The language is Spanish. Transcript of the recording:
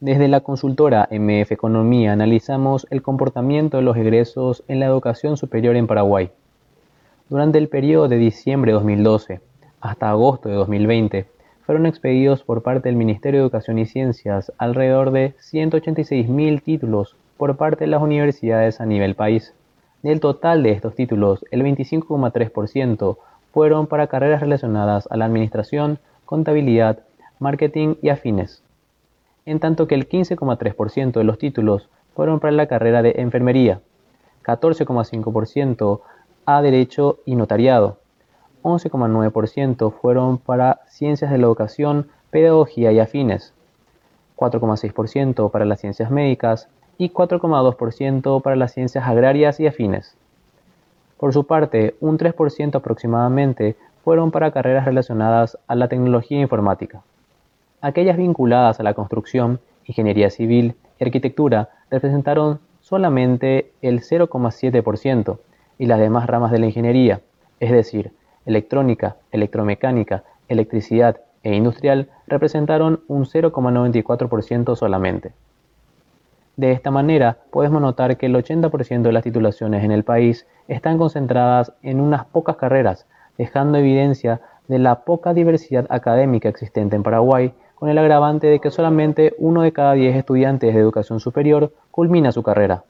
Desde la consultora MF Economía analizamos el comportamiento de los egresos en la educación superior en Paraguay. Durante el periodo de diciembre de 2012 hasta agosto de 2020, fueron expedidos por parte del Ministerio de Educación y Ciencias alrededor de 186.000 títulos por parte de las universidades a nivel país. Del total de estos títulos, el 25,3% fueron para carreras relacionadas a la administración, contabilidad, marketing y afines en tanto que el 15,3% de los títulos fueron para la carrera de enfermería, 14,5% a derecho y notariado, 11,9% fueron para ciencias de la educación, pedagogía y afines, 4,6% para las ciencias médicas y 4,2% para las ciencias agrarias y afines. Por su parte, un 3% aproximadamente fueron para carreras relacionadas a la tecnología informática. Aquellas vinculadas a la construcción, ingeniería civil y arquitectura representaron solamente el 0,7% y las demás ramas de la ingeniería, es decir, electrónica, electromecánica, electricidad e industrial, representaron un 0,94% solamente. De esta manera, podemos notar que el 80% de las titulaciones en el país están concentradas en unas pocas carreras, dejando evidencia de la poca diversidad académica existente en Paraguay con el agravante de que solamente uno de cada diez estudiantes de educación superior culmina su carrera.